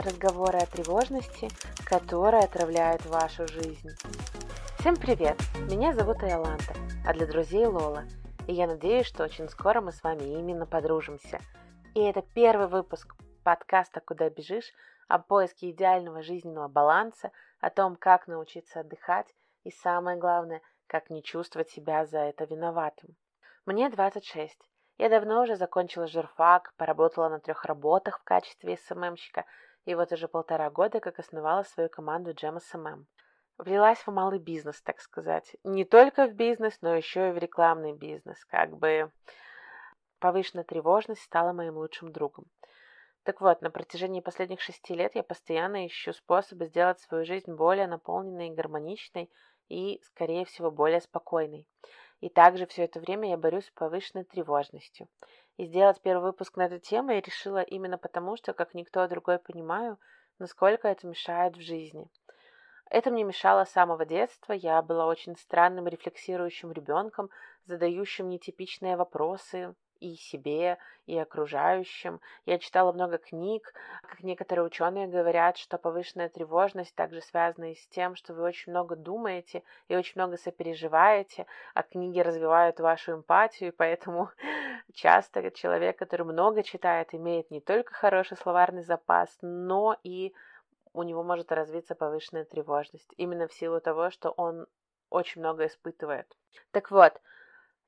разговоры о тревожности, которые отравляют вашу жизнь. Всем привет! Меня зовут Айоланта, а для друзей Лола. И я надеюсь, что очень скоро мы с вами именно подружимся. И это первый выпуск подкаста «Куда бежишь?» о поиске идеального жизненного баланса, о том, как научиться отдыхать и, самое главное, как не чувствовать себя за это виноватым. Мне 26, я давно уже закончила журфак, поработала на трех работах в качестве СММщика, и вот уже полтора года как основала свою команду Jam SMM. Влилась в малый бизнес, так сказать. Не только в бизнес, но еще и в рекламный бизнес. Как бы повышенная тревожность стала моим лучшим другом. Так вот, на протяжении последних шести лет я постоянно ищу способы сделать свою жизнь более наполненной и гармоничной и, скорее всего, более спокойной. И также все это время я борюсь с повышенной тревожностью. И сделать первый выпуск на эту тему я решила именно потому, что, как никто другой, понимаю, насколько это мешает в жизни. Это мне мешало с самого детства. Я была очень странным рефлексирующим ребенком, задающим нетипичные вопросы, и себе, и окружающим. Я читала много книг, как некоторые ученые говорят, что повышенная тревожность также связана и с тем, что вы очень много думаете и очень много сопереживаете, а книги развивают вашу эмпатию, и поэтому часто человек, который много читает, имеет не только хороший словарный запас, но и у него может развиться повышенная тревожность, именно в силу того, что он очень много испытывает. Так вот,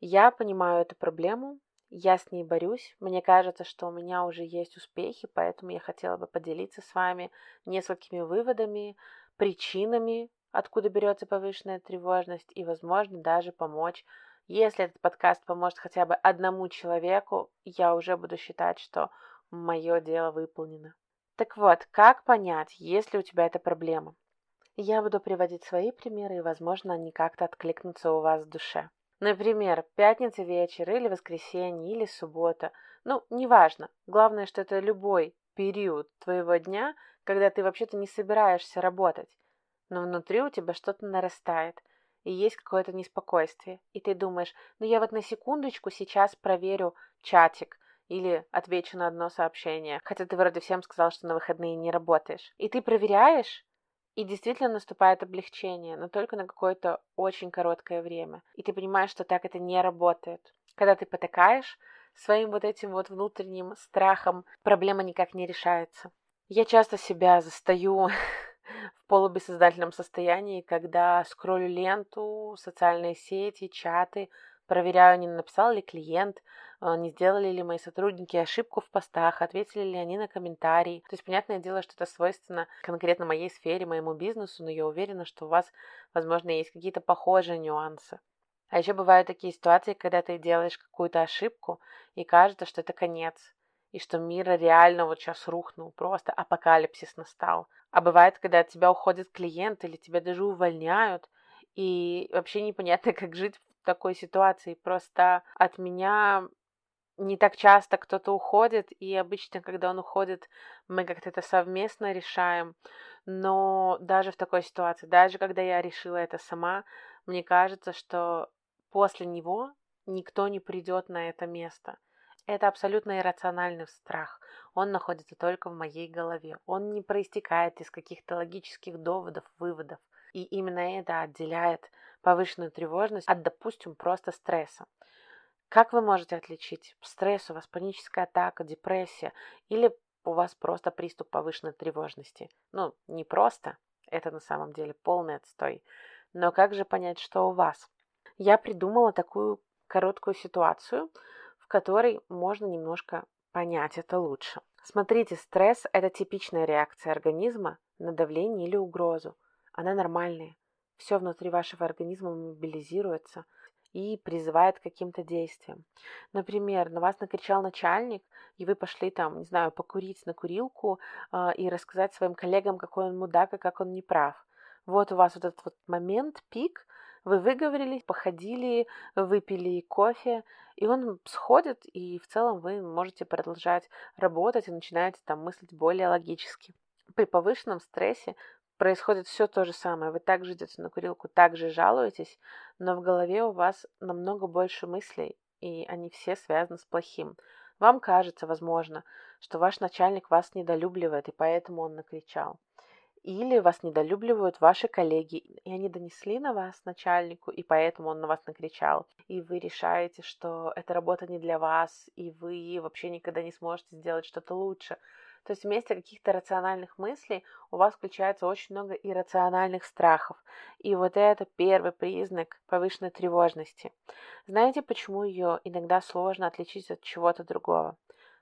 я понимаю эту проблему, я с ней борюсь. Мне кажется, что у меня уже есть успехи, поэтому я хотела бы поделиться с вами несколькими выводами, причинами, откуда берется повышенная тревожность, и, возможно, даже помочь. Если этот подкаст поможет хотя бы одному человеку, я уже буду считать, что мое дело выполнено. Так вот, как понять, есть ли у тебя эта проблема? Я буду приводить свои примеры, и, возможно, они как-то откликнутся у вас в душе. Например, пятница вечер или воскресенье или суббота. Ну, неважно. Главное, что это любой период твоего дня, когда ты вообще-то не собираешься работать. Но внутри у тебя что-то нарастает, и есть какое-то неспокойствие. И ты думаешь, ну я вот на секундочку сейчас проверю чатик, или отвечу на одно сообщение, хотя ты вроде всем сказал, что на выходные не работаешь. И ты проверяешь, и действительно наступает облегчение, но только на какое-то очень короткое время. И ты понимаешь, что так это не работает. Когда ты потакаешь своим вот этим вот внутренним страхом, проблема никак не решается. Я часто себя застаю в полубессознательном состоянии, когда скроллю ленту, социальные сети, чаты, Проверяю, не написал ли клиент, а, не сделали ли мои сотрудники ошибку в постах, ответили ли они на комментарии. То есть, понятное дело, что это свойственно конкретно моей сфере, моему бизнесу, но я уверена, что у вас, возможно, есть какие-то похожие нюансы. А еще бывают такие ситуации, когда ты делаешь какую-то ошибку, и кажется, что это конец, и что мир реально вот сейчас рухнул, просто апокалипсис настал. А бывает, когда от тебя уходит клиент или тебя даже увольняют, и вообще непонятно, как жить такой ситуации. Просто от меня не так часто кто-то уходит, и обычно, когда он уходит, мы как-то это совместно решаем. Но даже в такой ситуации, даже когда я решила это сама, мне кажется, что после него никто не придет на это место. Это абсолютно иррациональный страх. Он находится только в моей голове. Он не проистекает из каких-то логических доводов, выводов. И именно это отделяет повышенную тревожность от, допустим, просто стресса. Как вы можете отличить стресс у вас, паническая атака, депрессия или у вас просто приступ повышенной тревожности? Ну, не просто, это на самом деле полный отстой. Но как же понять, что у вас? Я придумала такую короткую ситуацию, в которой можно немножко понять это лучше. Смотрите, стресс – это типичная реакция организма на давление или угрозу. Она нормальная все внутри вашего организма мобилизируется и призывает к каким-то действиям. Например, на вас накричал начальник, и вы пошли там, не знаю, покурить на курилку э, и рассказать своим коллегам, какой он мудак и как он неправ. Вот у вас вот этот вот момент, пик, вы выговорились, походили, выпили кофе, и он сходит, и в целом вы можете продолжать работать и начинаете там мыслить более логически. При повышенном стрессе происходит все то же самое. Вы также идете на курилку, также жалуетесь, но в голове у вас намного больше мыслей, и они все связаны с плохим. Вам кажется, возможно, что ваш начальник вас недолюбливает, и поэтому он накричал. Или вас недолюбливают ваши коллеги, и они донесли на вас начальнику, и поэтому он на вас накричал. И вы решаете, что эта работа не для вас, и вы вообще никогда не сможете сделать что-то лучше. То есть вместо каких-то рациональных мыслей у вас включается очень много иррациональных страхов. И вот это первый признак повышенной тревожности. Знаете, почему ее иногда сложно отличить от чего-то другого?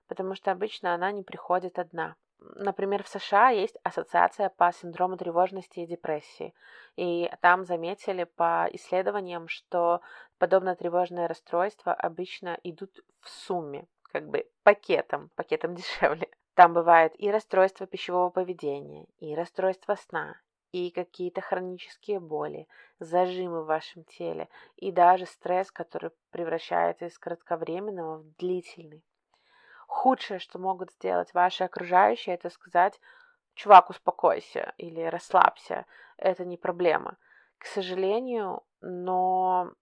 Потому что обычно она не приходит одна. Например, в США есть ассоциация по синдрому тревожности и депрессии. И там заметили по исследованиям, что подобное тревожное расстройство обычно идут в сумме, как бы пакетом, пакетом дешевле. Там бывает и расстройство пищевого поведения, и расстройство сна, и какие-то хронические боли, зажимы в вашем теле, и даже стресс, который превращается из кратковременного в длительный. Худшее, что могут сделать ваши окружающие, это сказать «чувак, успокойся» или «расслабься, это не проблема». К сожалению, но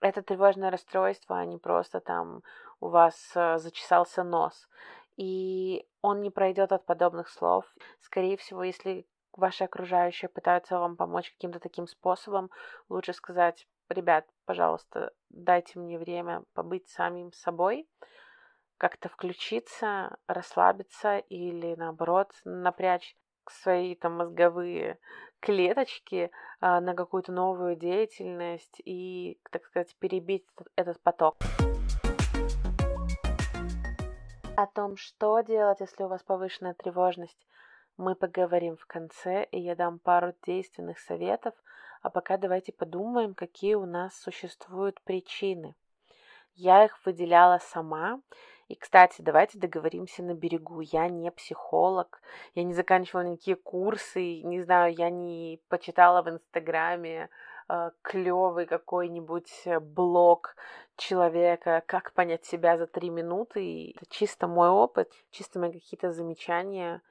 это тревожное расстройство, а не просто там у вас э, зачесался нос и он не пройдет от подобных слов. Скорее всего, если ваши окружающие пытаются вам помочь каким-то таким способом, лучше сказать, ребят, пожалуйста, дайте мне время побыть самим собой, как-то включиться, расслабиться или наоборот напрячь свои там мозговые клеточки а, на какую-то новую деятельность и, так сказать, перебить этот, поток. О том, что делать, если у вас повышенная тревожность, мы поговорим в конце, и я дам пару действенных советов, а пока давайте подумаем, какие у нас существуют причины. Я их выделяла сама. И, кстати, давайте договоримся на берегу. Я не психолог, я не заканчивала никакие курсы, не знаю, я не почитала в Инстаграме клевый какой-нибудь э, блог человека, как понять себя за три минуты. И это чисто мой опыт, чисто мои какие-то замечания.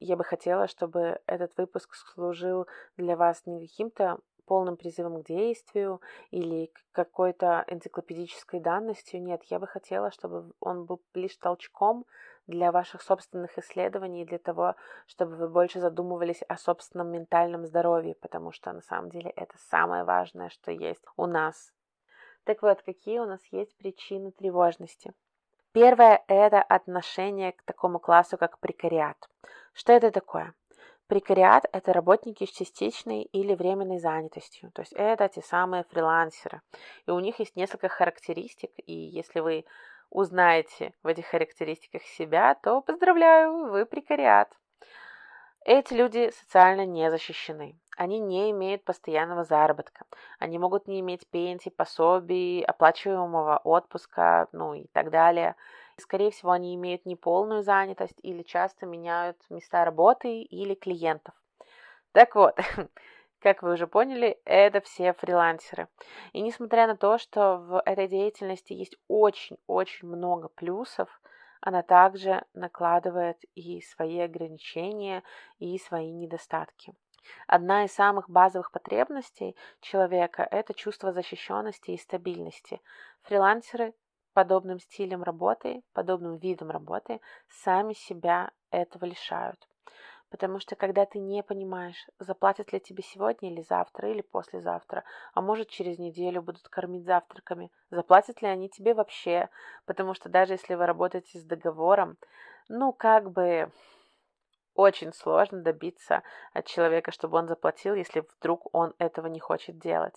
Я бы хотела, чтобы этот выпуск служил для вас не каким-то полным призывом к действию или какой-то энциклопедической данностью. Нет, я бы хотела, чтобы он был лишь толчком для ваших собственных исследований, для того, чтобы вы больше задумывались о собственном ментальном здоровье, потому что на самом деле это самое важное, что есть у нас. Так вот, какие у нас есть причины тревожности? Первое – это отношение к такому классу, как прекариат. Что это такое? Прекариат – это работники с частичной или временной занятостью, то есть это те самые фрилансеры. И у них есть несколько характеристик, и если вы узнаете в этих характеристиках себя, то поздравляю, вы прекариат. Эти люди социально не защищены. Они не имеют постоянного заработка. Они могут не иметь пенсий, пособий, оплачиваемого отпуска, ну и так далее. Скорее всего, они имеют неполную занятость или часто меняют места работы или клиентов. Так вот, как вы уже поняли, это все фрилансеры. И несмотря на то, что в этой деятельности есть очень-очень много плюсов, она также накладывает и свои ограничения, и свои недостатки. Одна из самых базовых потребностей человека – это чувство защищенности и стабильности. Фрилансеры подобным стилем работы, подобным видом работы сами себя этого лишают. Потому что когда ты не понимаешь, заплатят ли тебе сегодня или завтра, или послезавтра, а может через неделю будут кормить завтраками, заплатят ли они тебе вообще, потому что даже если вы работаете с договором, ну как бы очень сложно добиться от человека, чтобы он заплатил, если вдруг он этого не хочет делать.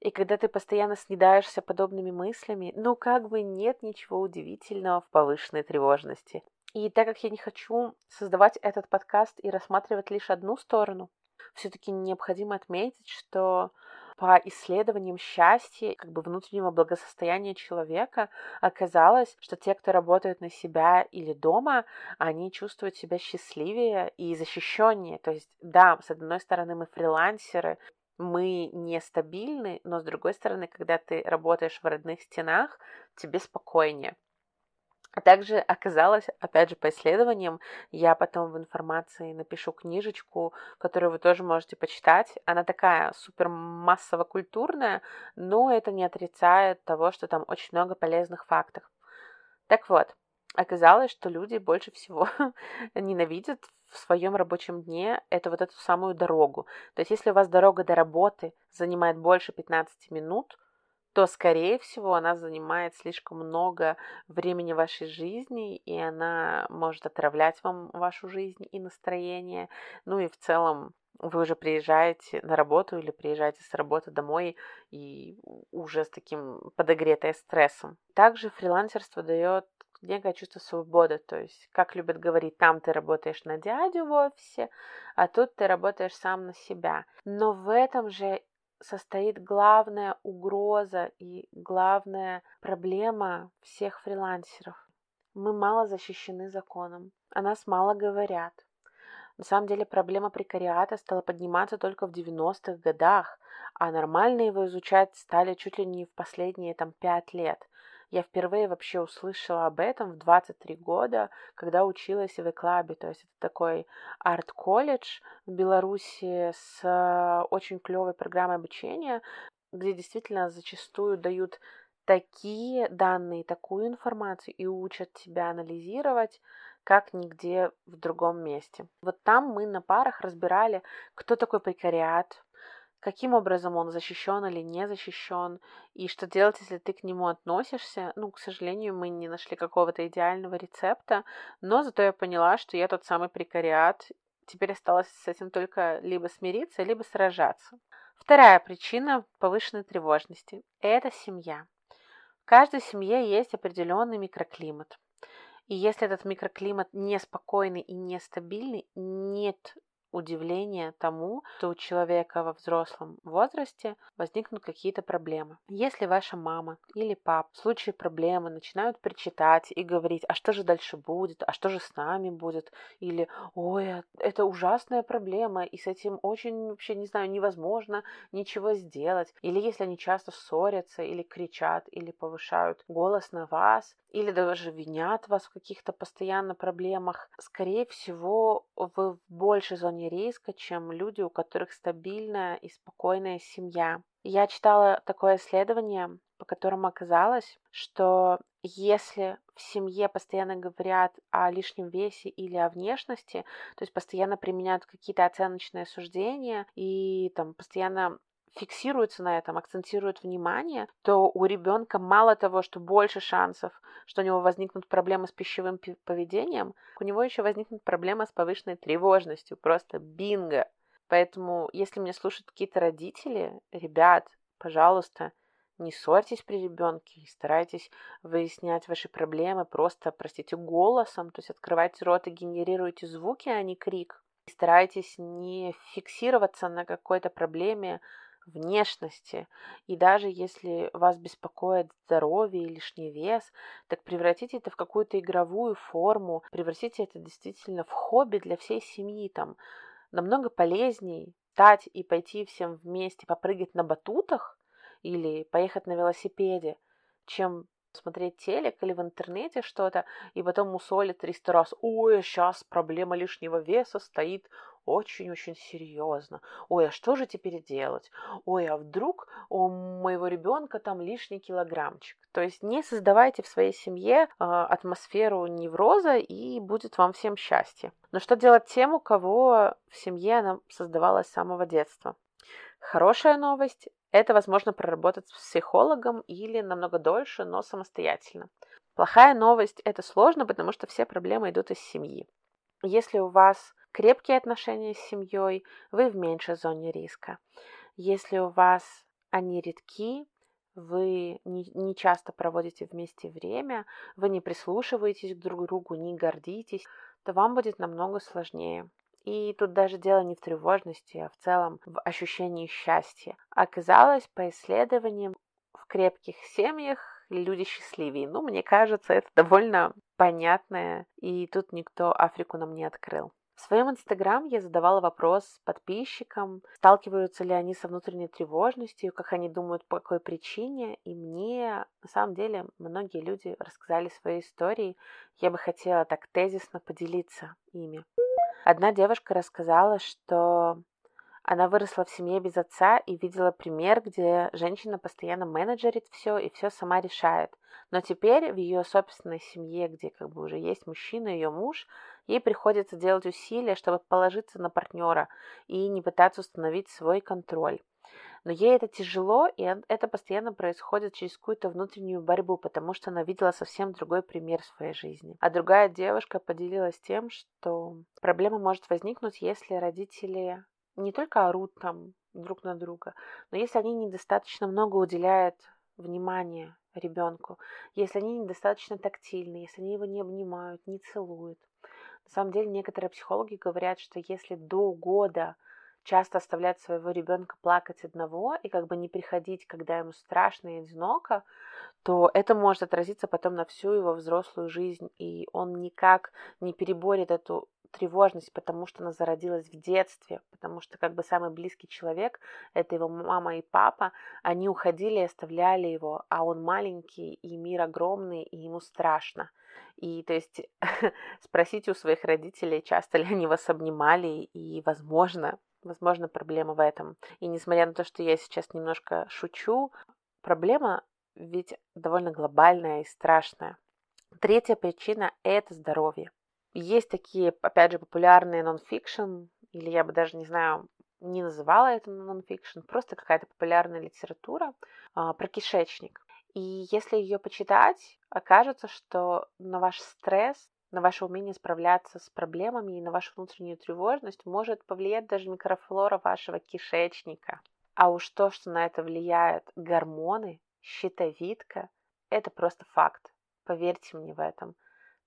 И когда ты постоянно снедаешься подобными мыслями, ну как бы нет ничего удивительного в повышенной тревожности. И так как я не хочу создавать этот подкаст и рассматривать лишь одну сторону, все-таки необходимо отметить, что по исследованиям счастья, как бы внутреннего благосостояния человека, оказалось, что те, кто работают на себя или дома, они чувствуют себя счастливее и защищеннее. То есть, да, с одной стороны, мы фрилансеры, мы нестабильны, но с другой стороны, когда ты работаешь в родных стенах, тебе спокойнее. А также оказалось, опять же, по исследованиям, я потом в информации напишу книжечку, которую вы тоже можете почитать. Она такая супер массово-культурная, но это не отрицает того, что там очень много полезных фактов. Так вот, оказалось, что люди больше всего ненавидят в своем рабочем дне это вот эту самую дорогу. То есть если у вас дорога до работы занимает больше 15 минут, то, скорее всего, она занимает слишком много времени вашей жизни, и она может отравлять вам вашу жизнь и настроение. Ну и в целом вы уже приезжаете на работу или приезжаете с работы домой и уже с таким подогретой стрессом. Также фрилансерство дает некое чувство свободы, то есть, как любят говорить, там ты работаешь на дядю в офисе, а тут ты работаешь сам на себя. Но в этом же состоит главная угроза и главная проблема всех фрилансеров. Мы мало защищены законом, о нас мало говорят. На самом деле проблема прекариата стала подниматься только в 90-х годах, а нормально его изучать стали чуть ли не в последние там пять лет. Я впервые вообще услышала об этом в 23 года, когда училась в Эклабе. То есть это такой арт-колледж в Беларуси с э, очень клевой программой обучения, где действительно зачастую дают такие данные, такую информацию и учат тебя анализировать, как нигде в другом месте. Вот там мы на парах разбирали, кто такой прекариат, каким образом он защищен или не защищен, и что делать, если ты к нему относишься. Ну, к сожалению, мы не нашли какого-то идеального рецепта, но зато я поняла, что я тот самый прекариат. Теперь осталось с этим только либо смириться, либо сражаться. Вторая причина повышенной тревожности – это семья. В каждой семье есть определенный микроклимат. И если этот микроклимат неспокойный и нестабильный, нет удивление тому, что у человека во взрослом возрасте возникнут какие-то проблемы. Если ваша мама или пап в случае проблемы начинают причитать и говорить, а что же дальше будет, а что же с нами будет, или ой, а это ужасная проблема, и с этим очень, вообще, не знаю, невозможно ничего сделать, или если они часто ссорятся, или кричат, или повышают голос на вас, или даже винят вас в каких-то постоянно проблемах, скорее всего, вы в большей зоне риска, чем люди, у которых стабильная и спокойная семья. Я читала такое исследование, по которому оказалось, что если в семье постоянно говорят о лишнем весе или о внешности, то есть постоянно применяют какие-то оценочные суждения и там постоянно фиксируется на этом, акцентирует внимание, то у ребенка мало того, что больше шансов, что у него возникнут проблемы с пищевым поведением, у него еще возникнут проблемы с повышенной тревожностью, просто бинго. Поэтому, если меня слушают какие-то родители, ребят, пожалуйста, не ссорьтесь при ребенке, старайтесь выяснять ваши проблемы просто, простите, голосом, то есть открывайте рот и генерируйте звуки, а не крик. Старайтесь не фиксироваться на какой-то проблеме, внешности. И даже если вас беспокоит здоровье и лишний вес, так превратите это в какую-то игровую форму, превратите это действительно в хобби для всей семьи. Там намного полезней встать и пойти всем вместе попрыгать на батутах или поехать на велосипеде, чем смотреть телек или в интернете что-то, и потом мусолит 300 раз. Ой, сейчас проблема лишнего веса стоит очень-очень серьезно. Ой, а что же теперь делать? Ой, а вдруг у моего ребенка там лишний килограммчик? То есть не создавайте в своей семье э, атмосферу невроза, и будет вам всем счастье. Но что делать тем, у кого в семье она создавалась с самого детства? Хорошая новость – это возможно проработать с психологом или намного дольше, но самостоятельно. Плохая новость – это сложно, потому что все проблемы идут из семьи. Если у вас крепкие отношения с семьей, вы в меньшей зоне риска. Если у вас они редки, вы не, часто проводите вместе время, вы не прислушиваетесь друг к другу, не гордитесь, то вам будет намного сложнее. И тут даже дело не в тревожности, а в целом в ощущении счастья. Оказалось, по исследованиям, в крепких семьях люди счастливее. Ну, мне кажется, это довольно понятное, и тут никто Африку нам не открыл. В своем инстаграм я задавала вопрос подписчикам, сталкиваются ли они со внутренней тревожностью, как они думают, по какой причине. И мне, на самом деле, многие люди рассказали свои истории. Я бы хотела так тезисно поделиться ими. Одна девушка рассказала, что Она выросла в семье без отца и видела пример, где женщина постоянно менеджерит все и все сама решает. Но теперь в ее собственной семье, где как бы уже есть мужчина, ее муж, ей приходится делать усилия, чтобы положиться на партнера и не пытаться установить свой контроль. Но ей это тяжело, и это постоянно происходит через какую-то внутреннюю борьбу, потому что она видела совсем другой пример в своей жизни. А другая девушка поделилась тем, что проблема может возникнуть, если родители не только орут там друг на друга, но если они недостаточно много уделяют внимания ребенку, если они недостаточно тактильны, если они его не обнимают, не целуют. На самом деле некоторые психологи говорят, что если до года часто оставлять своего ребенка плакать одного и как бы не приходить, когда ему страшно и одиноко, то это может отразиться потом на всю его взрослую жизнь, и он никак не переборет эту тревожность, потому что она зародилась в детстве, потому что как бы самый близкий человек, это его мама и папа, они уходили и оставляли его, а он маленький, и мир огромный, и ему страшно. И то есть спросите у своих родителей, часто ли они вас обнимали, и возможно, возможно проблема в этом. И несмотря на то, что я сейчас немножко шучу, проблема ведь довольно глобальная и страшная. Третья причина – это здоровье. Есть такие, опять же, популярные нон-фикшн, или я бы даже не знаю, не называла это нон-фикшн, просто какая-то популярная литература а, про кишечник. И если ее почитать, окажется, что на ваш стресс, на ваше умение справляться с проблемами и на вашу внутреннюю тревожность может повлиять даже микрофлора вашего кишечника. А уж то, что на это влияют гормоны, щитовидка, это просто факт. Поверьте мне в этом.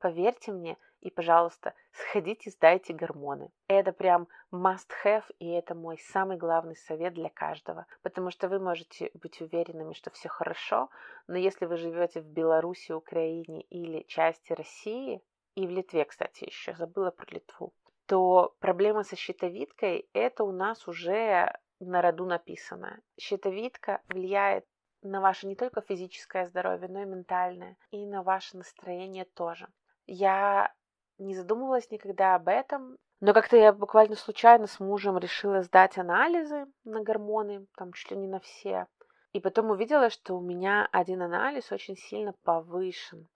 Поверьте мне, и, пожалуйста, сходите, сдайте гормоны. Это прям must have, и это мой самый главный совет для каждого. Потому что вы можете быть уверенными, что все хорошо, но если вы живете в Беларуси, Украине или части России, и в Литве, кстати, еще забыла про Литву, то проблема со щитовидкой – это у нас уже на роду написано. Щитовидка влияет на ваше не только физическое здоровье, но и ментальное, и на ваше настроение тоже. Я не задумывалась никогда об этом. Но как-то я буквально случайно с мужем решила сдать анализы на гормоны, там чуть ли не на все. И потом увидела, что у меня один анализ очень сильно повышен.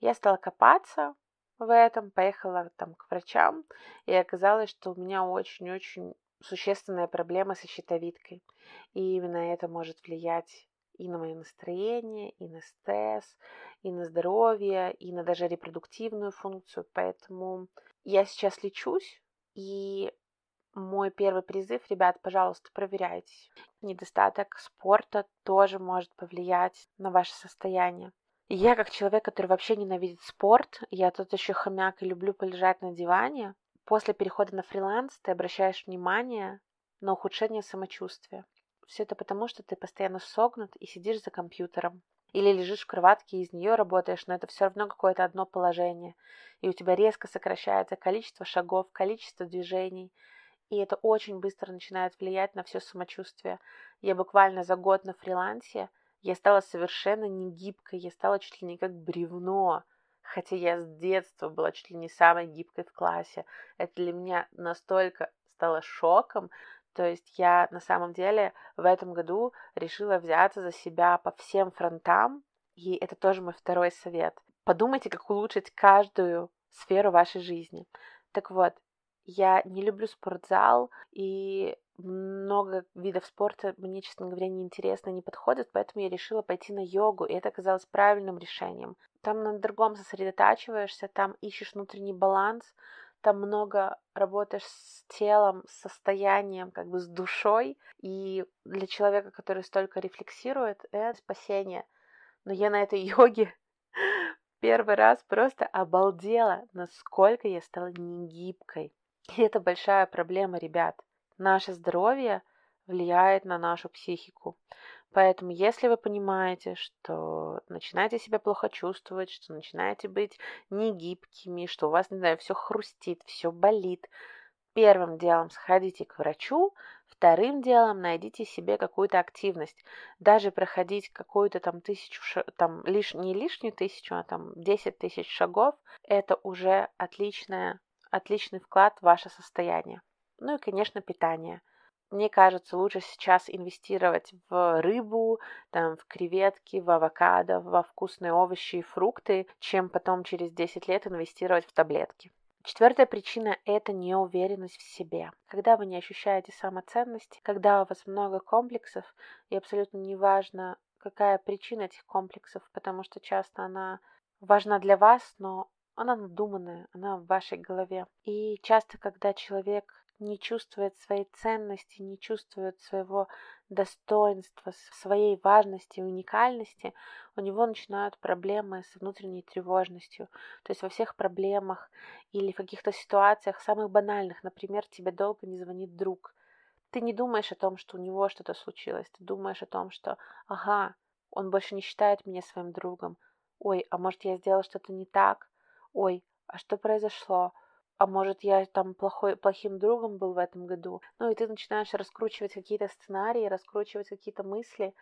Я стала копаться в этом, поехала там к врачам, и оказалось, что у меня очень-очень существенная проблема со щитовидкой. И именно это может влиять и на мое настроение, и на стресс, и на здоровье, и на даже репродуктивную функцию. Поэтому я сейчас лечусь, и мой первый призыв, ребят, пожалуйста, проверяйте. Недостаток спорта тоже может повлиять на ваше состояние. Я, как человек, который вообще ненавидит спорт, я тут еще хомяк и люблю полежать на диване, после перехода на фриланс ты обращаешь внимание на ухудшение самочувствия. Все это потому, что ты постоянно согнут и сидишь за компьютером. Или лежишь в кроватке и из нее работаешь, но это все равно какое-то одно положение. И у тебя резко сокращается количество шагов, количество движений. И это очень быстро начинает влиять на все самочувствие. Я буквально за год на фрилансе, я стала совершенно не гибкой, я стала чуть ли не как бревно. Хотя я с детства была чуть ли не самой гибкой в классе. Это для меня настолько стало шоком, то есть я на самом деле в этом году решила взяться за себя по всем фронтам, и это тоже мой второй совет. Подумайте, как улучшить каждую сферу вашей жизни. Так вот, я не люблю спортзал, и много видов спорта мне, честно говоря, не интересно, не подходят, поэтому я решила пойти на йогу, и это оказалось правильным решением. Там на другом сосредотачиваешься, там ищешь внутренний баланс, там много работаешь с телом, с состоянием, как бы с душой. И для человека, который столько рефлексирует, это спасение. Но я на этой йоге первый раз просто обалдела, насколько я стала негибкой. И это большая проблема, ребят. Наше здоровье влияет на нашу психику. Поэтому, если вы понимаете, что начинаете себя плохо чувствовать, что начинаете быть негибкими, что у вас, не знаю, все хрустит, все болит, первым делом сходите к врачу, вторым делом найдите себе какую-то активность. Даже проходить какую-то там тысячу, там лиш, не лишнюю тысячу, а там 10 тысяч шагов, это уже отличное, отличный вклад в ваше состояние. Ну и, конечно, питание – Мне кажется, лучше сейчас инвестировать в рыбу, там, в креветки, в авокадо, во вкусные овощи и фрукты, чем потом через 10 лет инвестировать в таблетки. Четвертая причина – это неуверенность в себе. Когда вы не ощущаете самоценности, когда у вас много комплексов, и абсолютно неважно, какая причина этих комплексов, потому что часто она важна для вас, но она надуманная, она в вашей голове. И часто, когда человек не чувствует своей ценности, не чувствует своего достоинства, своей важности, уникальности, у него начинают проблемы с внутренней тревожностью. То есть во всех проблемах или в каких-то ситуациях самых банальных, например, тебе долго не звонит друг. Ты не думаешь о том, что у него что-то случилось, ты думаешь о том, что ага, он больше не считает меня своим другом. Ой, а может я сделала что-то не так? Ой, а что произошло? А может, я там плохой, плохим другом был в этом году. Ну, и ты начинаешь раскручивать какие-то сценарии, раскручивать какие-то мысли,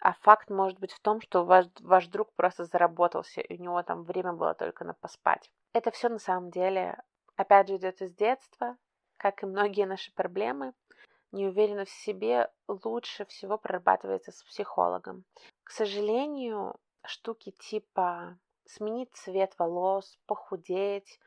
а факт может быть в том, что ваш, ваш друг просто заработался, и у него там время было только на поспать. Это все на самом деле, опять же, идет из детства, как и многие наши проблемы. Неуверенность в себе лучше всего прорабатывается с психологом. К сожалению, штуки типа сменить цвет волос, похудеть,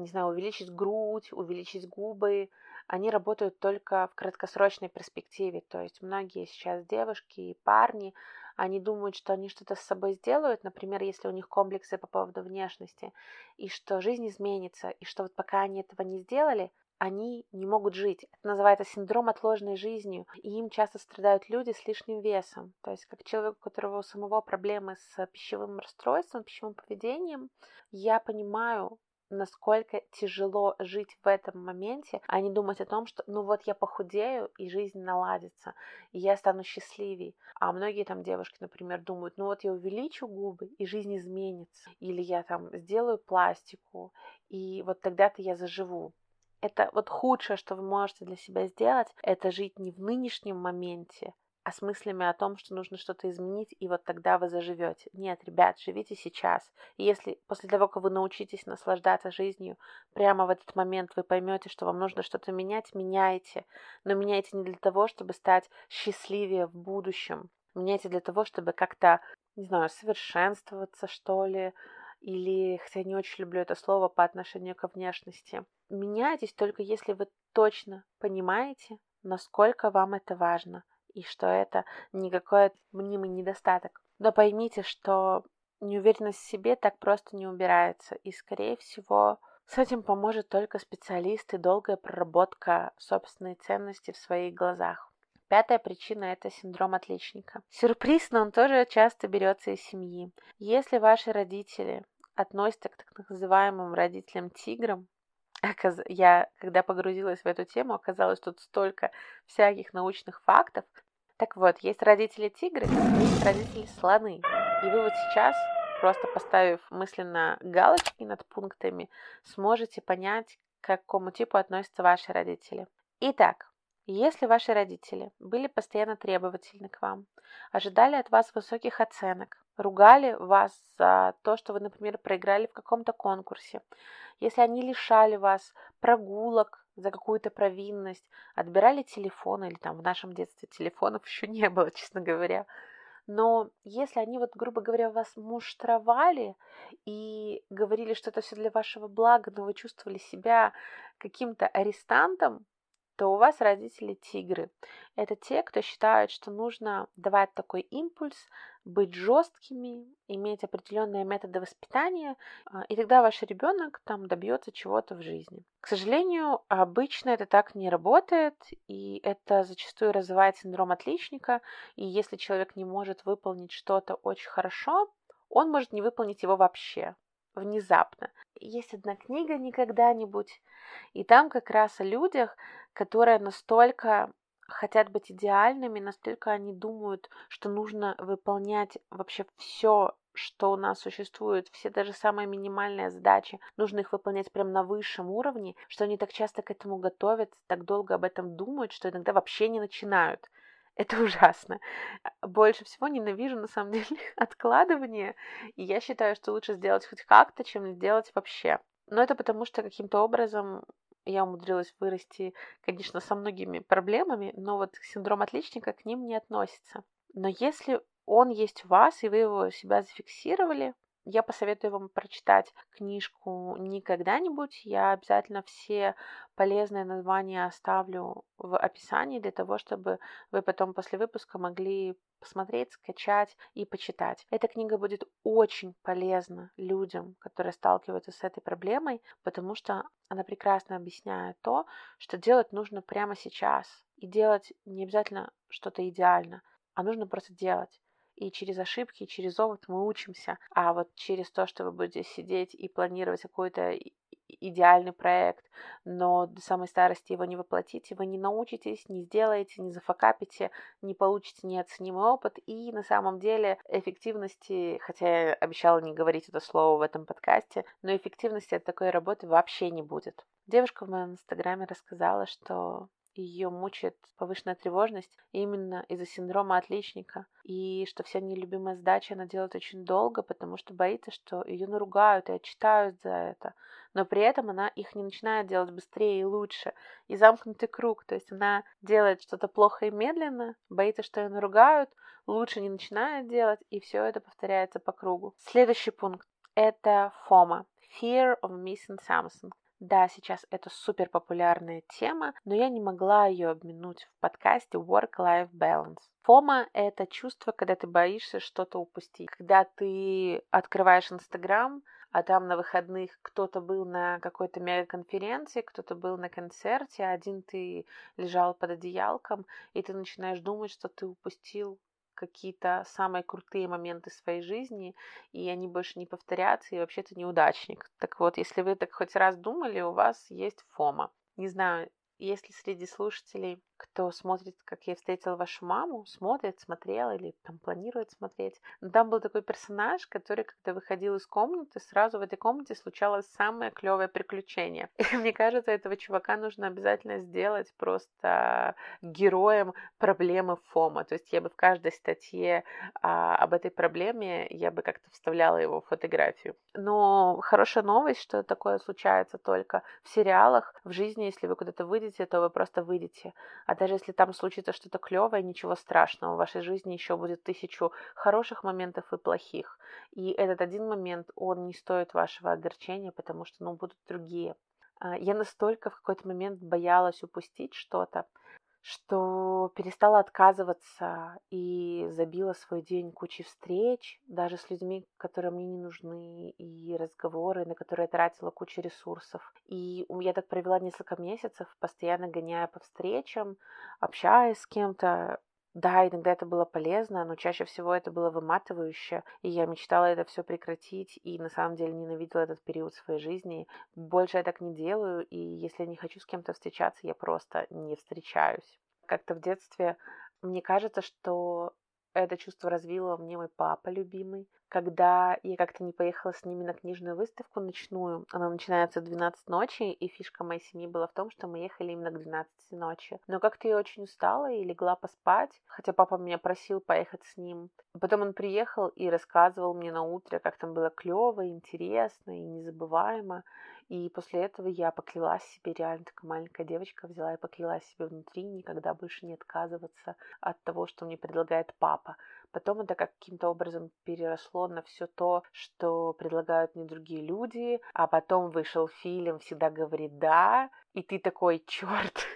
не знаю, увеличить грудь, увеличить губы, они работают только в краткосрочной перспективе. То есть многие сейчас девушки и парни, они думают, что они что-то с собой сделают, например, если у них комплексы по поводу внешности, и что жизнь изменится, и что вот пока они этого не сделали, они не могут жить. Это называется синдром отложенной жизнью, и им часто страдают люди с лишним весом. То есть, как человек, у которого у самого проблемы с пищевым расстройством, пищевым поведением, я понимаю, насколько тяжело жить в этом моменте, а не думать о том, что ну вот я похудею и жизнь наладится, и я стану счастливей. А многие там девушки, например, думают, ну вот я увеличу губы, и жизнь изменится. Или я там сделаю пластику, и вот тогда-то я заживу. Это вот худшее, что вы можете для себя сделать, это жить не в нынешнем моменте, а с мыслями о том, что нужно что-то изменить, и вот тогда вы заживете. Нет, ребят, живите сейчас. И если после того, как вы научитесь наслаждаться жизнью, прямо в этот момент вы поймете, что вам нужно что-то менять, меняйте. Но меняйте не для того, чтобы стать счастливее в будущем. Меняйте для того, чтобы как-то, не знаю, совершенствоваться, что ли, или, хотя не очень люблю это слово по отношению ко внешности. Меняйтесь только если вы точно понимаете, насколько вам это важно и что это не какой-то мнимый недостаток. Но поймите, что неуверенность в себе так просто не убирается, и, скорее всего, с этим поможет только специалист и долгая проработка собственной ценности в своих глазах. Пятая причина – это синдром отличника. Сюрприз, но он тоже часто берется из семьи. Если ваши родители относятся к так называемым родителям-тиграм, я, когда погрузилась в эту тему, оказалось тут столько всяких научных фактов. Так вот, есть родители тигры, есть родители слоны. И вы вот сейчас, просто поставив мысленно галочки над пунктами, сможете понять, к какому типу относятся ваши родители. Итак, если ваши родители были постоянно требовательны к вам, ожидали от вас высоких оценок, ругали вас за то, что вы, например, проиграли в каком-то конкурсе, если они лишали вас прогулок за какую-то провинность, отбирали телефон, или там в нашем детстве телефонов еще не было, честно говоря, но если они вот, грубо говоря, вас муштровали и говорили, что это все для вашего блага, но вы чувствовали себя каким-то арестантом, то у вас родители тигры. Это те, кто считают, что нужно давать такой импульс, быть жесткими, иметь определенные методы воспитания, а, и тогда ваш ребенок там добьется чего-то в жизни. К сожалению, обычно это так не работает, и это зачастую развивает синдром отличника, и если человек не может выполнить что-то очень хорошо, он может не выполнить его вообще внезапно. Есть одна книга «Никогда-нибудь», и там как раз о людях, которые настолько хотят быть идеальными, настолько они думают, что нужно выполнять вообще все, что у нас существует, все даже самые минимальные задачи, нужно их выполнять прямо на высшем уровне, что они так часто к этому готовятся, так долго об этом думают, что иногда вообще не начинают. Это ужасно. Больше всего ненавижу, на самом деле, откладывание. И я считаю, что лучше сделать хоть как-то, чем не сделать вообще. Но это потому, что каким-то образом я умудрилась вырасти, конечно, со многими проблемами, но вот синдром отличника к ним не относится. Но если он есть у вас, и вы его себя зафиксировали, я посоветую вам прочитать книжку не когда-нибудь. Я обязательно все полезные названия оставлю в описании для того, чтобы вы потом после выпуска могли посмотреть, скачать и почитать. Эта книга будет очень полезна людям, которые сталкиваются с этой проблемой, потому что она прекрасно объясняет то, что делать нужно прямо сейчас. И делать не обязательно что-то идеально, а нужно просто делать и через ошибки, и через опыт мы учимся. А вот через то, что вы будете сидеть и планировать какой-то идеальный проект, но до самой старости его не воплотите, вы не научитесь, не сделаете, не зафакапите, не получите неоценимый опыт, и на самом деле эффективности, хотя я обещала не говорить это слово в этом подкасте, но эффективности от такой работы вообще не будет. Девушка в моем инстаграме рассказала, что ее мучает повышенная тревожность именно из-за синдрома отличника. И что вся нелюбимая сдача она делает очень долго, потому что боится, что ее наругают и отчитают за это. Но при этом она их не начинает делать быстрее и лучше. И замкнутый круг. То есть она делает что-то плохо и медленно, боится, что ее наругают, лучше не начинает делать, и все это повторяется по кругу. Следующий пункт – это FOMA. Fear of Missing Something. Да, сейчас это супер популярная тема, но я не могла ее обминуть в подкасте Work-Life Balance. Фома — это чувство, когда ты боишься что-то упустить. Когда ты открываешь Инстаграм, а там на выходных кто-то был на какой-то мега-конференции, кто-то был на концерте, а один ты лежал под одеялком, и ты начинаешь думать, что ты упустил какие-то самые крутые моменты своей жизни, и они больше не повторятся, и вообще ты неудачник. Так вот, если вы так хоть раз думали, у вас есть фома. Не знаю, если среди слушателей кто смотрит, как я встретила вашу маму, смотрит, смотрел или там планирует смотреть. Но там был такой персонаж, который, когда выходил из комнаты, сразу в этой комнате случалось самое клевое приключение. И мне кажется, этого чувака нужно обязательно сделать просто героем проблемы ФОМа. То есть я бы в каждой статье а, об этой проблеме, я бы как-то вставляла его фотографию. Но хорошая новость, что такое случается только в сериалах. В жизни, если вы куда-то выйдете, то вы просто выйдете. Даже если там случится что-то клевое, ничего страшного. В вашей жизни еще будет тысячу хороших моментов и плохих. И этот один момент, он не стоит вашего огорчения, потому что, ну, будут другие. А, я настолько в какой-то момент боялась упустить что-то, что перестала отказываться и забила свой день кучей встреч, даже с людьми, которые мне не нужны, и разговоры, на которые я тратила кучу ресурсов. И я так провела несколько месяцев, постоянно гоняя по встречам, общаясь с кем-то, да, иногда это было полезно, но чаще всего это было выматывающе, и я мечтала это все прекратить, и на самом деле ненавидела этот период своей жизни. Больше я так не делаю, и если я не хочу с кем-то встречаться, я просто не встречаюсь. Как-то в детстве мне кажется, что это чувство развило мне мой папа любимый, когда я как-то не поехала с ними на книжную выставку ночную. Она начинается в 12 ночи, и фишка моей семьи была в том, что мы ехали именно к 12 ночи. Но как-то я очень устала и легла поспать, хотя папа меня просил поехать с ним. Потом он приехал и рассказывал мне на утро, как там было клево, интересно и незабываемо. И после этого я поклялась себе, реально такая маленькая девочка взяла и поклялась себе внутри никогда больше не отказываться от того, что мне предлагает папа. Потом это каким-то образом переросло на все то, что предлагают мне другие люди, а потом вышел фильм «Всегда говорит да», и ты такой, черт,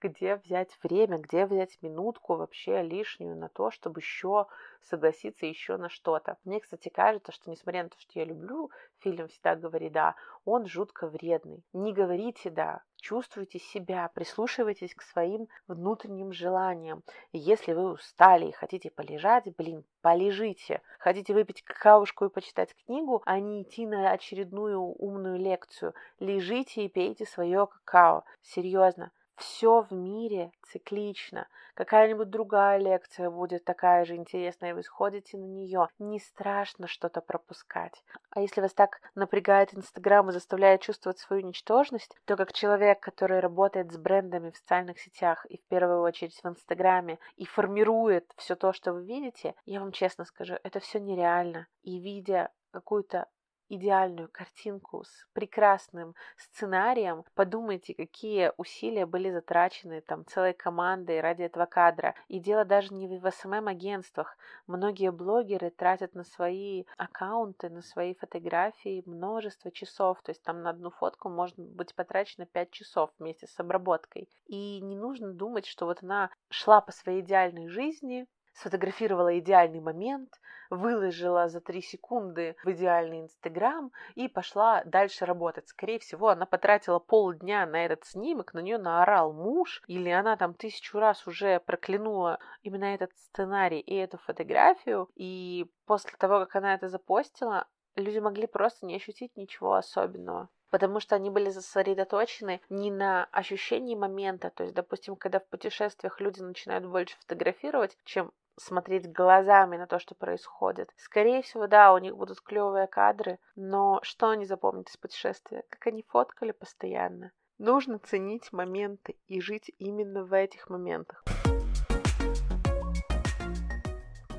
где взять время, где взять минутку вообще лишнюю на то, чтобы еще согласиться еще на что-то. Мне, кстати, кажется, что несмотря на то, что я люблю фильм «Всегда говори да», он жутко вредный. Не говорите «да», чувствуйте себя, прислушивайтесь к своим внутренним желаниям. если вы устали и хотите полежать, блин, полежите. Хотите выпить какаушку и почитать книгу, а не идти на очередную умную лекцию. Лежите и пейте свое какао. Серьезно. Все в мире циклично. Какая-нибудь другая лекция будет такая же интересная, и вы сходите на нее. Не страшно что-то пропускать. А если вас так напрягает Инстаграм и заставляет чувствовать свою ничтожность, то как человек, который работает с брендами в социальных сетях и в первую очередь в Инстаграме и формирует все то, что вы видите, я вам честно скажу, это все нереально. И видя какую-то идеальную картинку с прекрасным сценарием, подумайте, какие усилия были затрачены там целой командой ради этого кадра. И дело даже не в СММ-агентствах. Многие блогеры тратят на свои аккаунты, на свои фотографии множество часов. То есть там на одну фотку может быть потрачено 5 часов вместе с обработкой. И не нужно думать, что вот она шла по своей идеальной жизни, сфотографировала идеальный момент, выложила за три секунды в идеальный Инстаграм и пошла дальше работать. Скорее всего, она потратила полдня на этот снимок, на нее наорал муж, или она там тысячу раз уже проклянула именно этот сценарий и эту фотографию, и после того, как она это запостила, люди могли просто не ощутить ничего особенного потому что они были сосредоточены не на ощущении момента, то есть, допустим, когда в путешествиях люди начинают больше фотографировать, чем смотреть глазами на то, что происходит. Скорее всего, да, у них будут клевые кадры, но что они запомнят из путешествия? Как они фоткали постоянно. Нужно ценить моменты и жить именно в этих моментах.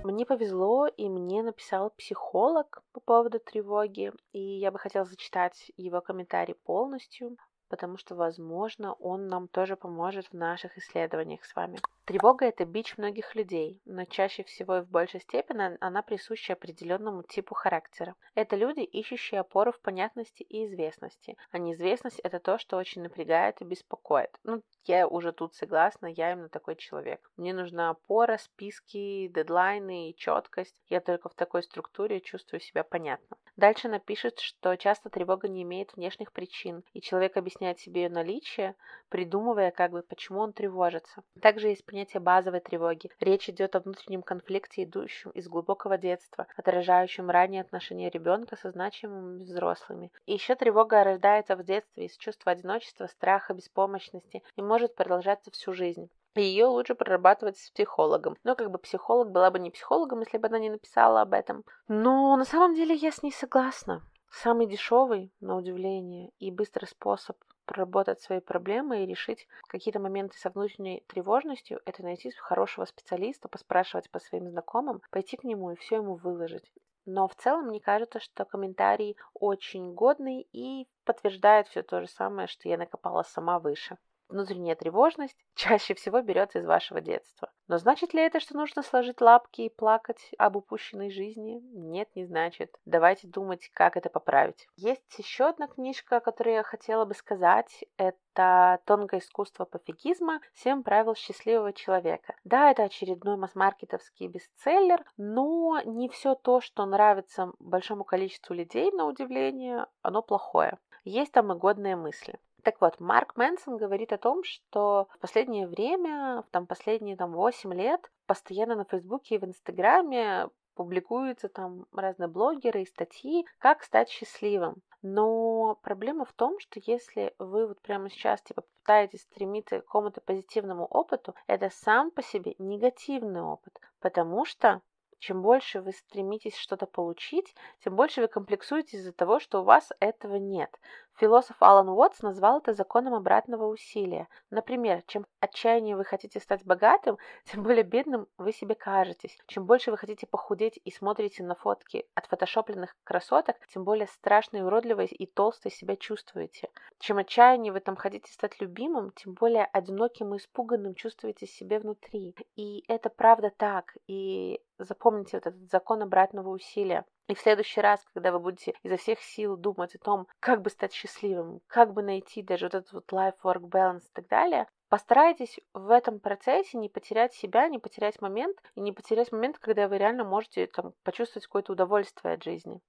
Мне повезло, и мне написал психолог по поводу тревоги, и я бы хотела зачитать его комментарий полностью потому что, возможно, он нам тоже поможет в наших исследованиях с вами. Тревога – это бич многих людей, но чаще всего и в большей степени она присуща определенному типу характера. Это люди, ищущие опору в понятности и известности, а неизвестность – это то, что очень напрягает и беспокоит. Ну, я уже тут согласна, я именно такой человек. Мне нужна опора, списки, дедлайны и четкость. Я только в такой структуре чувствую себя понятно. Дальше напишет, что часто тревога не имеет внешних причин, и человек объясняет себе ее наличие, придумывая, как бы, почему он тревожится. Также есть понятие базовой тревоги. Речь идет о внутреннем конфликте, идущем из глубокого детства, отражающем ранние отношения ребенка со значимыми взрослыми. И еще тревога рождается в детстве из чувства одиночества, страха, беспомощности и может продолжаться всю жизнь. Ее лучше прорабатывать с психологом. Но как бы психолог была бы не психологом, если бы она не написала об этом. Но на самом деле я с ней согласна. Самый дешевый, на удивление, и быстрый способ проработать свои проблемы и решить какие-то моменты со внутренней тревожностью, это найти хорошего специалиста, поспрашивать по своим знакомым, пойти к нему и все ему выложить. Но в целом мне кажется, что комментарий очень годный и подтверждает все то же самое, что я накопала сама выше. Внутренняя тревожность чаще всего берется из вашего детства. Но значит ли это, что нужно сложить лапки и плакать об упущенной жизни? Нет, не значит. Давайте думать, как это поправить. Есть еще одна книжка, которую я хотела бы сказать. Это «Тонкое искусство пофигизма. Семь правил счастливого человека». Да, это очередной масс-маркетовский бестселлер, но не все то, что нравится большому количеству людей, на удивление, оно плохое. Есть там и годные мысли. Так вот, Марк Мэнсон говорит о том, что в последнее время, в там последние там 8 лет, постоянно на Фейсбуке и в Инстаграме публикуются там разные блогеры и статьи, как стать счастливым. Но проблема в том, что если вы вот прямо сейчас типа пытаетесь стремиться к какому-то позитивному опыту, это сам по себе негативный опыт, потому что чем больше вы стремитесь что-то получить, тем больше вы комплексуете из-за того, что у вас этого нет. Философ Алан Уотс назвал это законом обратного усилия. Например, чем отчаяннее вы хотите стать богатым, тем более бедным вы себе кажетесь. Чем больше вы хотите похудеть и смотрите на фотки от фотошопленных красоток, тем более страшной, уродливой и толстой себя чувствуете. Чем отчаяннее вы там хотите стать любимым, тем более одиноким и испуганным чувствуете себя внутри. И это правда так. И запомните вот этот закон обратного усилия. И в следующий раз, когда вы будете изо всех сил думать о том, как бы стать счастливым, как бы найти даже вот этот вот life-work balance и так далее, постарайтесь в этом процессе не потерять себя, не потерять момент, и не потерять момент, когда вы реально можете там, почувствовать какое-то удовольствие от жизни.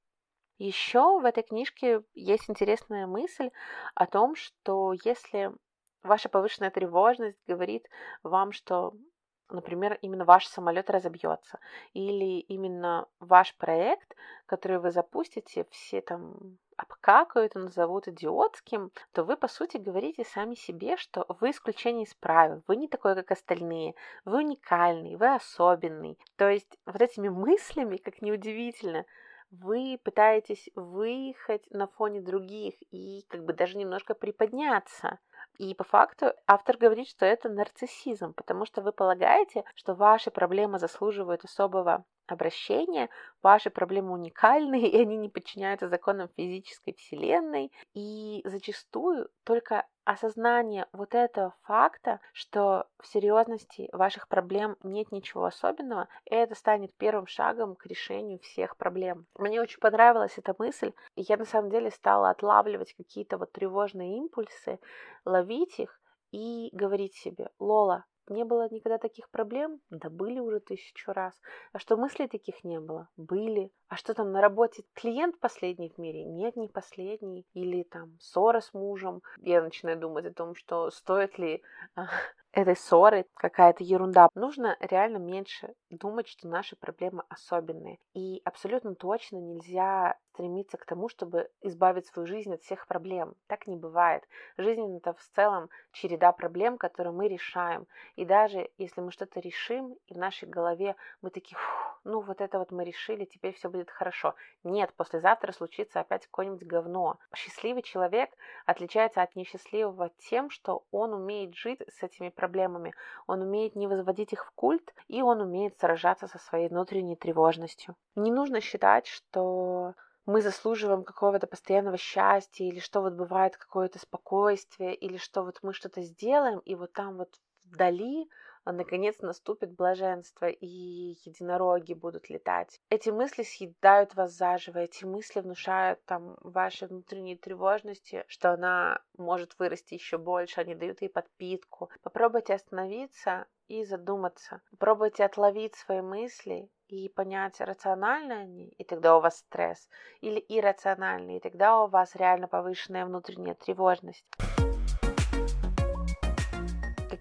Еще в этой книжке есть интересная мысль о том, что если ваша повышенная тревожность говорит вам, что например, именно ваш самолет разобьется, или именно ваш проект, который вы запустите, все там обкакают и назовут идиотским, то вы, по сути, говорите сами себе, что вы исключение из правил, вы не такой, как остальные, вы уникальный, вы особенный. То есть вот этими мыслями, как неудивительно, вы пытаетесь выехать на фоне других и как бы даже немножко приподняться. И по факту автор говорит, что это нарциссизм, потому что вы полагаете, что ваши проблемы заслуживают особого обращения, ваши проблемы уникальны, и они не подчиняются законам физической вселенной. И зачастую только осознание вот этого факта, что в серьезности ваших проблем нет ничего особенного, это станет первым шагом к решению всех проблем. Мне очень понравилась эта мысль, и я на самом деле стала отлавливать какие-то вот тревожные импульсы, ловить их и говорить себе, Лола, не было никогда таких проблем? Да были уже тысячу раз. А что мыслей таких не было? Были. А что там на работе? Клиент последний в мире? Нет, не последний. Или там ссора с мужем. Я начинаю думать о том, что стоит ли а, этой ссоры какая-то ерунда. Нужно реально меньше думать, что наши проблемы особенные. И абсолютно точно нельзя стремиться к тому, чтобы избавить свою жизнь от всех проблем. Так не бывает. Жизнь это в целом череда проблем, которые мы решаем. И даже если мы что-то решим, и в нашей голове мы такие, ну вот это вот мы решили, теперь все будет хорошо. Нет, послезавтра случится опять какое-нибудь говно. Счастливый человек отличается от несчастливого тем, что он умеет жить с этими проблемами, он умеет не возводить их в культ, и он умеет сражаться со своей внутренней тревожностью. Не нужно считать, что мы заслуживаем какого-то постоянного счастья, или что вот бывает какое-то спокойствие, или что вот мы что-то сделаем, и вот там вот вдали наконец наступит блаженство, и единороги будут летать. Эти мысли съедают вас заживо, эти мысли внушают там вашей внутренней тревожности, что она может вырасти еще больше, они дают ей подпитку. Попробуйте остановиться и задуматься. Попробуйте отловить свои мысли и понять, рациональны они, и тогда у вас стресс, или иррациональны, и тогда у вас реально повышенная внутренняя тревожность.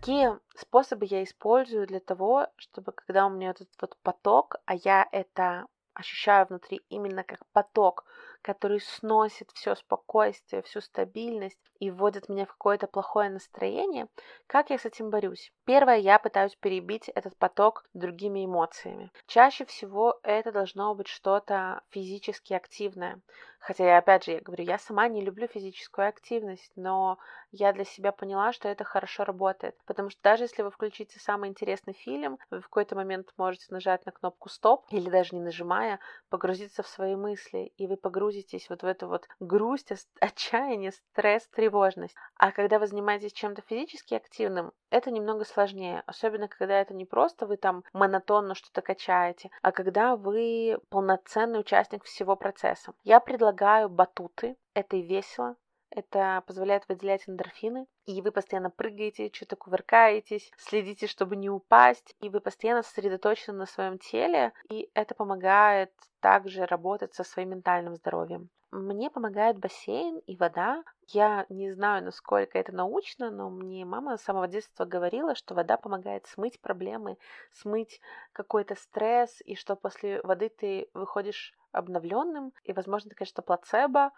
Какие способы я использую для того, чтобы когда у меня этот вот поток, а я это ощущаю внутри именно как поток, который сносит все спокойствие, всю стабильность и вводит меня в какое-то плохое настроение, как я с этим борюсь? Первое, я пытаюсь перебить этот поток другими эмоциями. Чаще всего это должно быть что-то физически активное. Хотя, я, опять же, я говорю, я сама не люблю физическую активность, но я для себя поняла, что это хорошо работает. Потому что даже если вы включите самый интересный фильм, вы в какой-то момент можете нажать на кнопку «Стоп» или даже не нажимая, погрузиться в свои мысли, и вы погрузитесь вот в эту вот грусть, отчаяние, стресс, тревожность. А когда вы занимаетесь чем-то физически активным, это немного сложнее, особенно когда это не просто вы там монотонно что-то качаете, а когда вы полноценный участник всего процесса. Я предлагаю батуты, это весело, это позволяет выделять эндорфины, и вы постоянно прыгаете, что-то кувыркаетесь, следите, чтобы не упасть, и вы постоянно сосредоточены на своем теле, и это помогает также работать со своим ментальным здоровьем. Мне помогает бассейн и вода. Я не знаю, насколько это научно, но мне мама с самого детства говорила, что вода помогает смыть проблемы, смыть какой-то стресс, и что после воды ты выходишь обновленным, и, возможно, это, конечно, плацебо,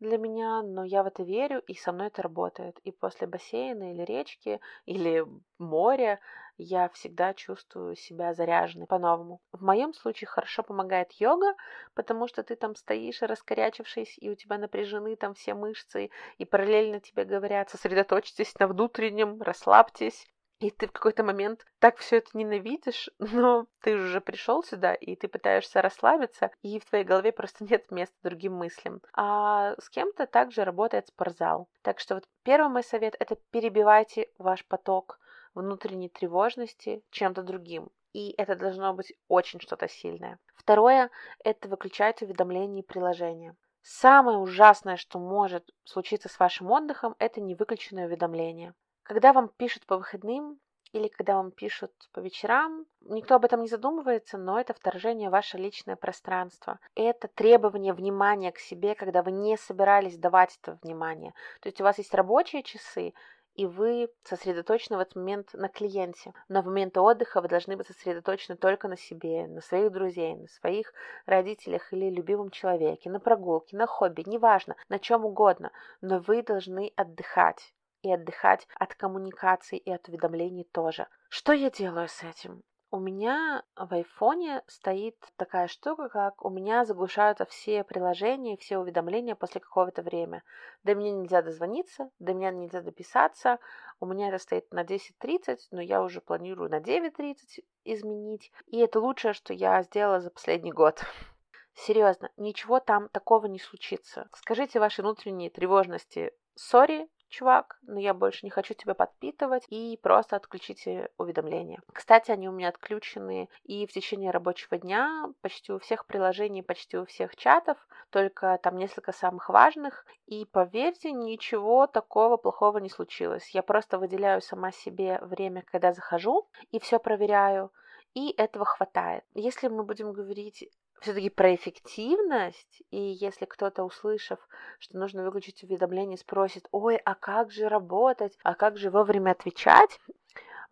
для меня, но я в это верю, и со мной это работает. И после бассейна или речки, или моря я всегда чувствую себя заряженной по-новому. В моем случае хорошо помогает йога, потому что ты там стоишь, раскорячившись, и у тебя напряжены там все мышцы, и параллельно тебе говорят, сосредоточьтесь на внутреннем, расслабьтесь, и ты в какой-то момент так все это ненавидишь, но ты уже пришел сюда, и ты пытаешься расслабиться, и в твоей голове просто нет места другим мыслям. А с кем-то также работает спортзал. Так что вот первый мой совет – это перебивайте ваш поток внутренней тревожности чем-то другим. И это должно быть очень что-то сильное. Второе – это выключать уведомления и приложения. Самое ужасное, что может случиться с вашим отдыхом, это невыключенное уведомление. Когда вам пишут по выходным или когда вам пишут по вечерам, никто об этом не задумывается, но это вторжение в ваше личное пространство. Это требование внимания к себе, когда вы не собирались давать это внимание. То есть у вас есть рабочие часы, и вы сосредоточены в этот момент на клиенте. Но в момент отдыха вы должны быть сосредоточены только на себе, на своих друзей, на своих родителях или любимом человеке, на прогулке, на хобби, неважно, на чем угодно. Но вы должны отдыхать и отдыхать от коммуникаций и от уведомлений тоже. Что я делаю с этим? У меня в айфоне стоит такая штука, как у меня заглушаются все приложения, все уведомления после какого-то времени. До меня нельзя дозвониться, до меня нельзя дописаться. У меня это стоит на 10.30, но я уже планирую на 9.30 изменить. И это лучшее, что я сделала за последний год. Серьезно, ничего там такого не случится. Скажите вашей внутренней тревожности «Сори, чувак, но я больше не хочу тебя подпитывать, и просто отключите уведомления. Кстати, они у меня отключены и в течение рабочего дня почти у всех приложений, почти у всех чатов, только там несколько самых важных, и поверьте, ничего такого плохого не случилось. Я просто выделяю сама себе время, когда захожу, и все проверяю, и этого хватает. Если мы будем говорить все-таки про эффективность, и если кто-то, услышав, что нужно выключить уведомление, спросит, ой, а как же работать, а как же вовремя отвечать,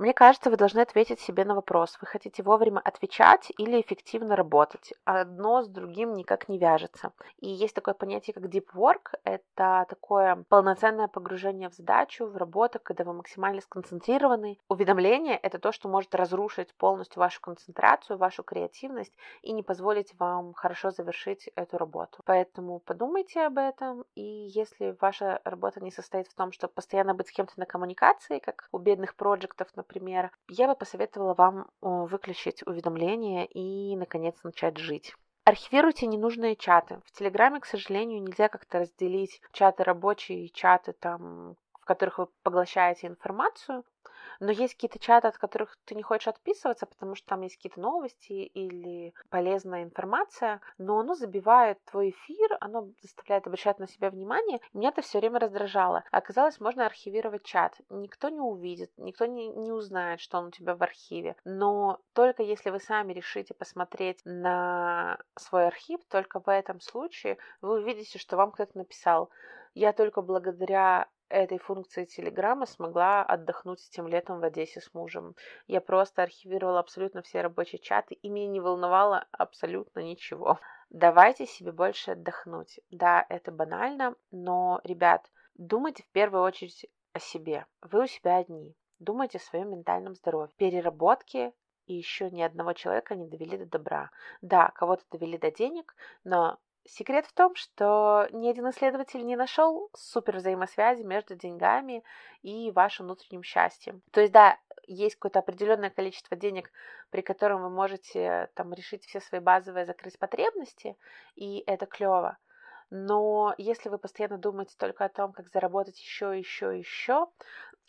мне кажется, вы должны ответить себе на вопрос, вы хотите вовремя отвечать или эффективно работать. Одно с другим никак не вяжется. И есть такое понятие, как deep work. Это такое полноценное погружение в задачу, в работу, когда вы максимально сконцентрированы. Уведомление — это то, что может разрушить полностью вашу концентрацию, вашу креативность и не позволить вам хорошо завершить эту работу. Поэтому подумайте об этом, и если ваша работа не состоит в том, чтобы постоянно быть с кем-то на коммуникации, как у бедных проектов, например, например, я бы посоветовала вам выключить уведомления и, наконец, начать жить. Архивируйте ненужные чаты. В Телеграме, к сожалению, нельзя как-то разделить чаты рабочие и чаты, там, в которых вы поглощаете информацию но есть какие-то чаты, от которых ты не хочешь отписываться, потому что там есть какие-то новости или полезная информация, но оно забивает твой эфир, оно заставляет обращать на себя внимание. Меня это все время раздражало. Оказалось, можно архивировать чат. Никто не увидит, никто не, не узнает, что он у тебя в архиве. Но только если вы сами решите посмотреть на свой архив, только в этом случае вы увидите, что вам кто-то написал. Я только благодаря этой функции Телеграма смогла отдохнуть этим летом в Одессе с мужем. Я просто архивировала абсолютно все рабочие чаты, и меня не волновало абсолютно ничего. Давайте себе больше отдохнуть. Да, это банально, но, ребят, думайте в первую очередь о себе. Вы у себя одни. Думайте о своем ментальном здоровье. Переработки и еще ни одного человека не довели до добра. Да, кого-то довели до денег, но Секрет в том, что ни один исследователь не нашел супер взаимосвязи между деньгами и вашим внутренним счастьем. То есть, да, есть какое-то определенное количество денег, при котором вы можете там решить все свои базовые закрыть потребности, и это клево. Но если вы постоянно думаете только о том, как заработать еще, еще, еще,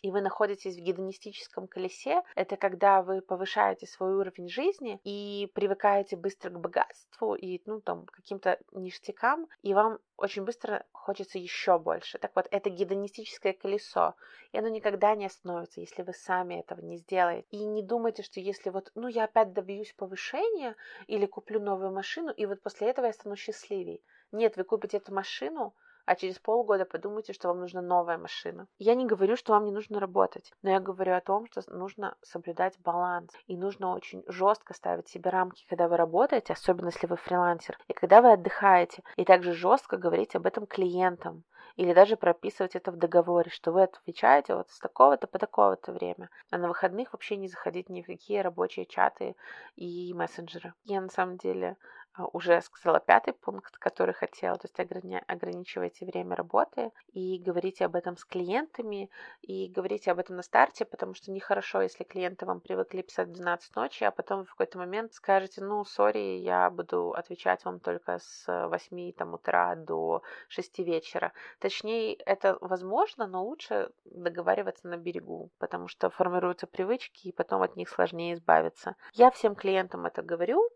и вы находитесь в гедонистическом колесе, это когда вы повышаете свой уровень жизни и привыкаете быстро к богатству и, ну, там, каким-то ништякам, и вам очень быстро хочется еще больше. Так вот, это гедонистическое колесо, и оно никогда не остановится, если вы сами этого не сделаете. И не думайте, что если вот, ну, я опять добьюсь повышения или куплю новую машину, и вот после этого я стану счастливей. Нет, вы купите эту машину, а через полгода подумайте, что вам нужна новая машина. Я не говорю, что вам не нужно работать, но я говорю о том, что нужно соблюдать баланс. И нужно очень жестко ставить себе рамки, когда вы работаете, особенно если вы фрилансер, и когда вы отдыхаете. И также жестко говорить об этом клиентам или даже прописывать это в договоре, что вы отвечаете вот с такого-то по такого-то время, а на выходных вообще не заходить ни в какие рабочие чаты и мессенджеры. Я на самом деле уже сказала пятый пункт, который хотела, то есть ограни- ограничивайте время работы и говорите об этом с клиентами, и говорите об этом на старте, потому что нехорошо, если клиенты вам привыкли писать в 12 ночи, а потом в какой-то момент скажете, ну, сори, я буду отвечать вам только с 8 там, утра до 6 вечера. Точнее, это возможно, но лучше договариваться на берегу, потому что формируются привычки, и потом от них сложнее избавиться. Я всем клиентам это говорю,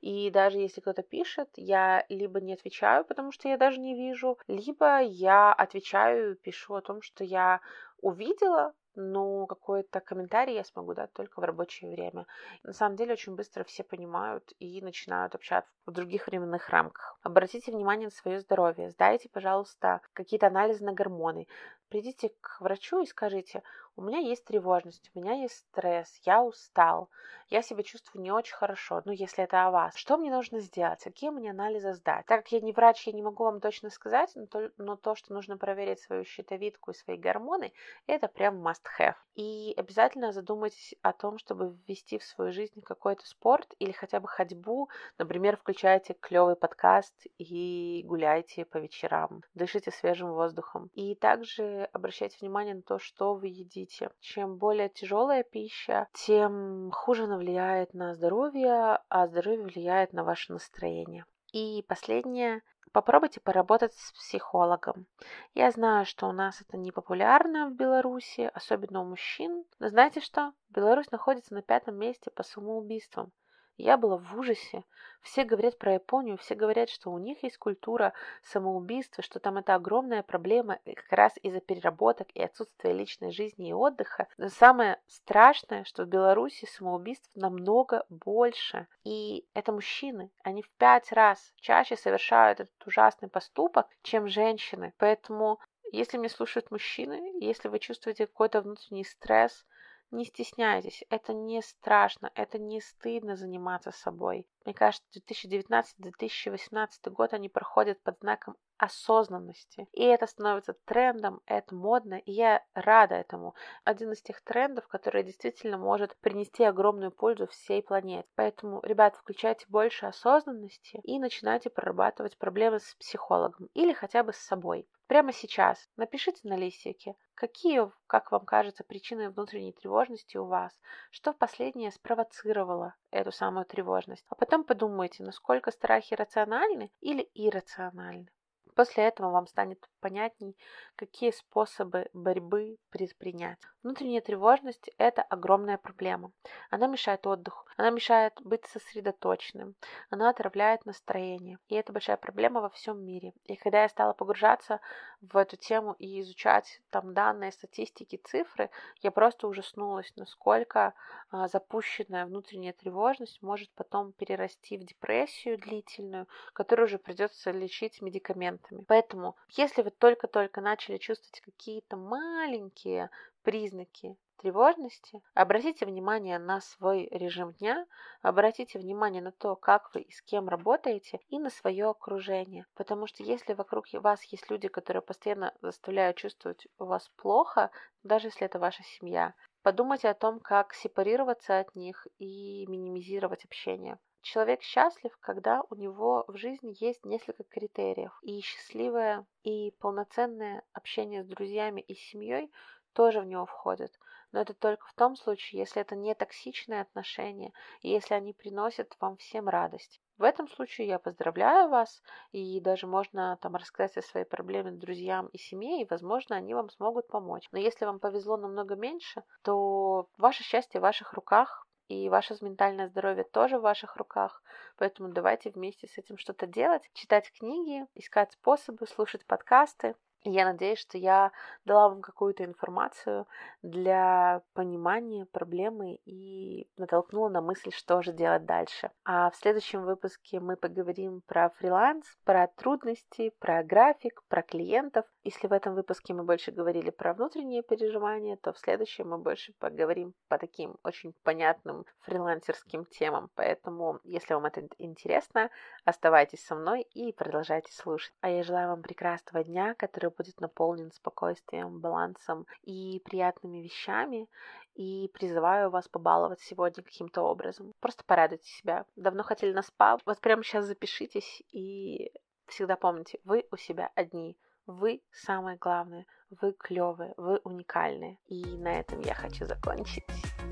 и даже если кто-то пишет, я либо не отвечаю, потому что я даже не вижу, либо я отвечаю, пишу о том, что я увидела, но какой-то комментарий я смогу дать только в рабочее время. На самом деле очень быстро все понимают и начинают общаться в других временных рамках. Обратите внимание на свое здоровье, сдайте, пожалуйста, какие-то анализы на гормоны. Придите к врачу и скажите, у меня есть тревожность, у меня есть стресс, я устал, я себя чувствую не очень хорошо, ну, если это о вас. Что мне нужно сделать? Какие мне анализы сдать? Так как я не врач, я не могу вам точно сказать, но то, но то что нужно проверить свою щитовидку и свои гормоны, это прям must have. И обязательно задумайтесь о том, чтобы ввести в свою жизнь какой-то спорт или хотя бы ходьбу. Например, включайте клевый подкаст и гуляйте по вечерам, дышите свежим воздухом. И также обращайте внимание на то, что вы едите. Чем более тяжелая пища, тем хуже она влияет на здоровье, а здоровье влияет на ваше настроение. И последнее. Попробуйте поработать с психологом. Я знаю, что у нас это не популярно в Беларуси, особенно у мужчин. Но знаете что? Беларусь находится на пятом месте по самоубийствам. Я была в ужасе. Все говорят про Японию, все говорят, что у них есть культура самоубийства, что там это огромная проблема как раз из-за переработок и отсутствия личной жизни и отдыха. Но самое страшное, что в Беларуси самоубийств намного больше. И это мужчины. Они в пять раз чаще совершают этот ужасный поступок, чем женщины. Поэтому если меня слушают мужчины, если вы чувствуете какой-то внутренний стресс, не стесняйтесь, это не страшно, это не стыдно заниматься собой. Мне кажется, 2019-2018 год они проходят под знаком осознанности. И это становится трендом, это модно, и я рада этому. Один из тех трендов, который действительно может принести огромную пользу всей планете. Поэтому, ребят, включайте больше осознанности и начинайте прорабатывать проблемы с психологом или хотя бы с собой. Прямо сейчас напишите на листике, какие, как вам кажется, причины внутренней тревожности у вас, что в последнее спровоцировало эту самую тревожность. А потом подумайте, насколько страхи рациональны или иррациональны. После этого вам станет понятней, какие способы борьбы предпринять. Внутренняя тревожность – это огромная проблема. Она мешает отдыху, она мешает быть сосредоточенным, она отравляет настроение. И это большая проблема во всем мире. И когда я стала погружаться в эту тему и изучать там данные, статистики, цифры, я просто ужаснулась, насколько а, запущенная внутренняя тревожность может потом перерасти в депрессию длительную, которую уже придется лечить медикаментами. Поэтому, если вы только-только начали чувствовать какие-то маленькие признаки тревожности, обратите внимание на свой режим дня, обратите внимание на то, как вы и с кем работаете, и на свое окружение. Потому что если вокруг вас есть люди, которые постоянно заставляют чувствовать вас плохо, даже если это ваша семья, подумайте о том, как сепарироваться от них и минимизировать общение. Человек счастлив, когда у него в жизни есть несколько критериев. И счастливое и полноценное общение с друзьями и семьей тоже в него входит. Но это только в том случае, если это не токсичные отношения, и если они приносят вам всем радость. В этом случае я поздравляю вас, и даже можно там рассказать о своей проблеме друзьям и семье, и, возможно, они вам смогут помочь. Но если вам повезло намного меньше, то ваше счастье в ваших руках, и ваше ментальное здоровье тоже в ваших руках. Поэтому давайте вместе с этим что-то делать, читать книги, искать способы, слушать подкасты. Я надеюсь, что я дала вам какую-то информацию для понимания проблемы и натолкнула на мысль, что же делать дальше. А в следующем выпуске мы поговорим про фриланс, про трудности, про график, про клиентов. Если в этом выпуске мы больше говорили про внутренние переживания, то в следующем мы больше поговорим по таким очень понятным фрилансерским темам. Поэтому, если вам это интересно, оставайтесь со мной и продолжайте слушать. А я желаю вам прекрасного дня, который будет наполнен спокойствием, балансом и приятными вещами. И призываю вас побаловать сегодня каким-то образом. Просто порадуйте себя. Давно хотели на спа? Вот прямо сейчас запишитесь и всегда помните, вы у себя одни. Вы самое главное. Вы клевые, вы уникальные. И на этом я хочу закончить.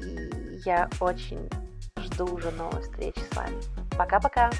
И я очень жду уже новой встречи с вами. Пока-пока!